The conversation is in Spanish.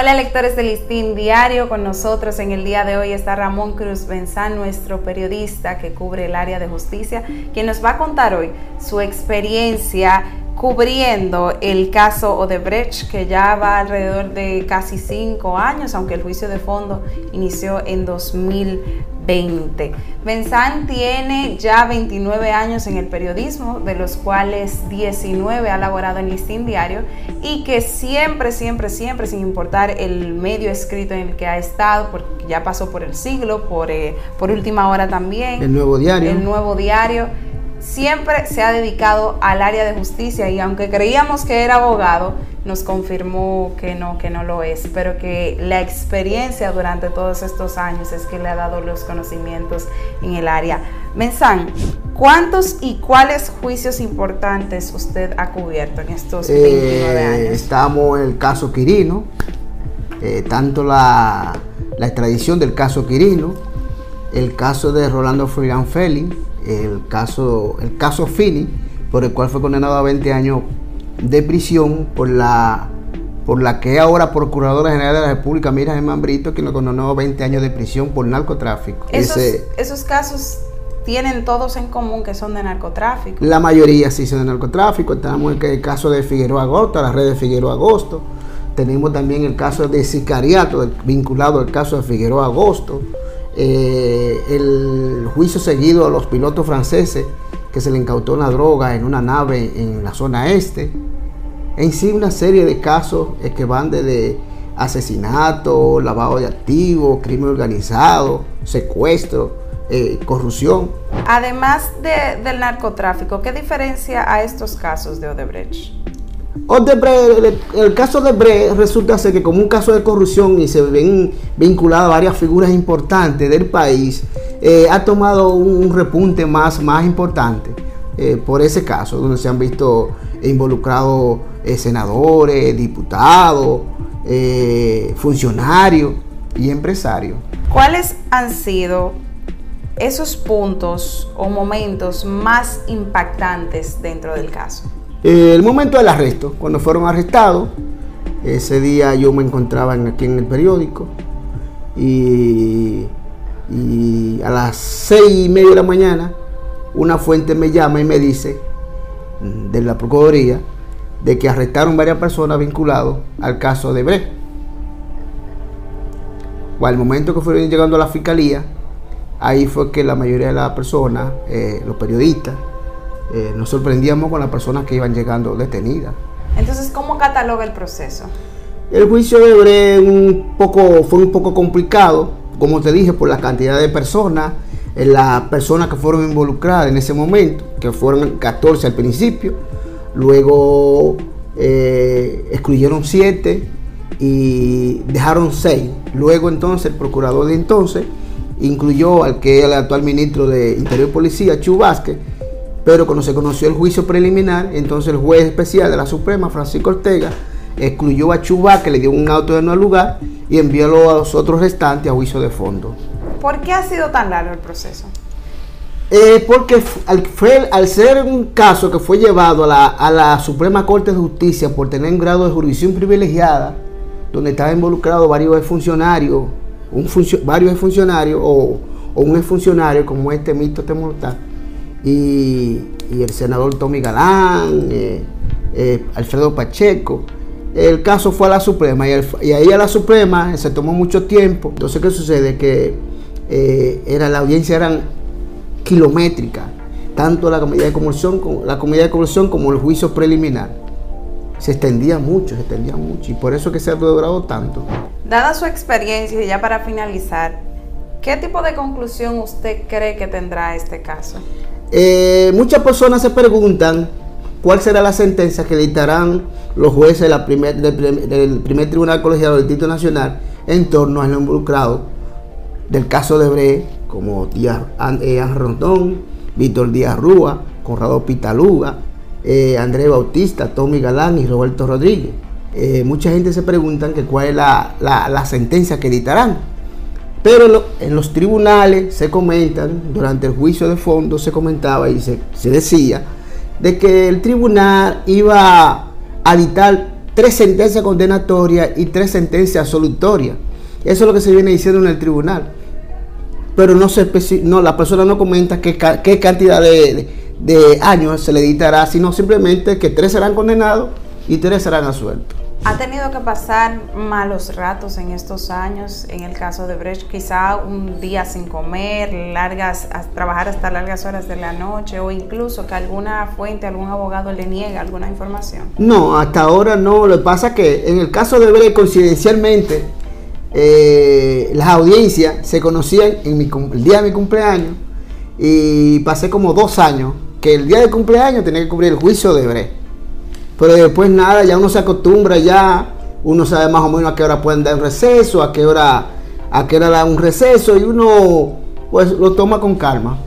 Hola lectores del Listín Diario, con nosotros en el día de hoy está Ramón Cruz Benzán, nuestro periodista que cubre el área de justicia, quien nos va a contar hoy su experiencia cubriendo el caso Odebrecht, que ya va alrededor de casi cinco años, aunque el juicio de fondo inició en 2020. Benzán tiene ya 29 años en el periodismo, de los cuales 19 ha laborado en Listín Diario, y que siempre, siempre, siempre, sin importar el medio escrito en el que ha estado, porque ya pasó por el siglo, por, eh, por última hora también. El nuevo diario. El nuevo diario siempre se ha dedicado al área de justicia y aunque creíamos que era abogado, nos confirmó que no, que no lo es, pero que la experiencia durante todos estos años es que le ha dado los conocimientos en el área. Mensán, ¿cuántos y cuáles juicios importantes usted ha cubierto en estos 29 eh, años? Estamos en el caso Quirino, eh, tanto la, la extradición del caso Quirino, el caso de Rolando Frigan Felling, el caso, el caso Fini, por el cual fue condenado a 20 años de prisión por la por la que ahora Procuradora General de la República, Mira Germán Brito, quien lo condenó a 20 años de prisión por narcotráfico. Esos, esos casos tienen todos en común que son de narcotráfico. La mayoría sí son de narcotráfico. Tenemos el, caso de Figueroa Agosto, la red de Figueroa Agosto. Tenemos también el caso de sicariato vinculado al caso de Figueroa Agosto. Eh, el juicio seguido a los pilotos franceses que se le incautó una droga en una nave en la zona este. En sí una serie de casos que van desde asesinato, lavado de activos, crimen organizado, secuestro, eh, corrupción. Además del narcotráfico, ¿qué diferencia a estos casos de Odebrecht? El, caso de Bre resulta ser que como un caso de corrupción y se ven vinculadas varias figuras importantes del país, eh, ha tomado un repunte más, más importante eh, por ese caso, donde se han visto involucrados eh, senadores, diputados, funcionarios y empresarios. ¿Cuáles han sido esos puntos o momentos más impactantes dentro del caso? El momento del arresto, cuando fueron arrestados, ese día yo me encontraba aquí en el periódico y, a las seis y media de la mañana una fuente me llama y me dice mm, de la Procuraduría de que arrestaron varias personas vinculadas al caso de Bre. O al momento que fueron llegando a la fiscalía, ahí fue que la mayoría de las personas, eh, los periodistas, eh, nos sorprendíamos con las personas que iban llegando detenidas. Entonces, ¿cómo cataloga el proceso? El juicio de Bre un poco, fue un poco complicado, como te dije, por la cantidad de personas, eh, las personas que fueron involucradas en ese momento, que fueron 14 al principio, luego eh, excluyeron 7 y dejaron 6. Luego entonces el procurador de entonces incluyó al que es el actual ministro de Interior y Policía, Chu Vázquez, pero cuando se conoció el juicio preliminar, entonces el juez especial de la Suprema, Francisco Ortega, excluyó a Chubá, que le dio un auto de no lugar, y envió a los otros restantes a juicio de fondo. ¿Por qué ha sido tan largo el proceso? Eh, porque al, fue, al, ser un caso que fue llevado a la, Suprema Corte de Justicia por tener un grado de jurisdicción privilegiada, donde estaba involucrado varios funcionarios, un varios funcionarios o, o un funcionario como este Mito Temortal, y, el senador Tommy Galán, eh, eh, Alfredo Pacheco. El caso fue a la Suprema y, ahí a la Suprema se tomó mucho tiempo. Entonces, ¿qué sucede? Que eh, era, la audiencia eran kilométrica, tanto la comunidad de conversión como, la como el juicio preliminar. Se extendía mucho, se extendía mucho y por eso que se ha logrado tanto. Dada su experiencia, y ya para finalizar, ¿qué tipo de conclusión usted cree que tendrá este caso? Eh, muchas personas se preguntan cuál será la sentencia que dictarán los jueces del, primer Tribunal Colegiado del Distrito Nacional en torno a los involucrados del caso de Bre, como Díaz eh, Rondón, Víctor Díaz Rúa, Conrado Pitaluga, eh, Andrés Bautista, Tommy Galán y Roberto Rodríguez. mucha gente se pregunta cuál es la, la sentencia que dictarán. Pero en los tribunales se comentan, durante el juicio de fondo se comentaba y se, decía de que el tribunal iba a dictar tres sentencias condenatorias y tres sentencias absolutorias. Eso es lo que se viene diciendo en el tribunal. Pero no, se no la persona no comenta qué, qué cantidad de, de años se le dictará, sino simplemente que tres serán condenados y tres serán absueltos. ¿Ha tenido que pasar malos ratos en estos años? En el caso de Brecht, quizá un día sin comer, largas, trabajar hasta largas horas de la noche o incluso que alguna fuente, algún abogado le niegue alguna información. No, hasta ahora no. Lo que pasa es que en el caso de Brecht, coincidencialmente, eh, las audiencias se conocían en el día de mi cumpleaños y pasé como dos años que el día de cumpleaños tenía que cubrir el juicio de Brecht. Pero después nada, ya uno se acostumbra, ya uno sabe más o menos a qué hora pueden dar receso, a qué hora, a qué hora dar un receso y uno pues lo toma con calma.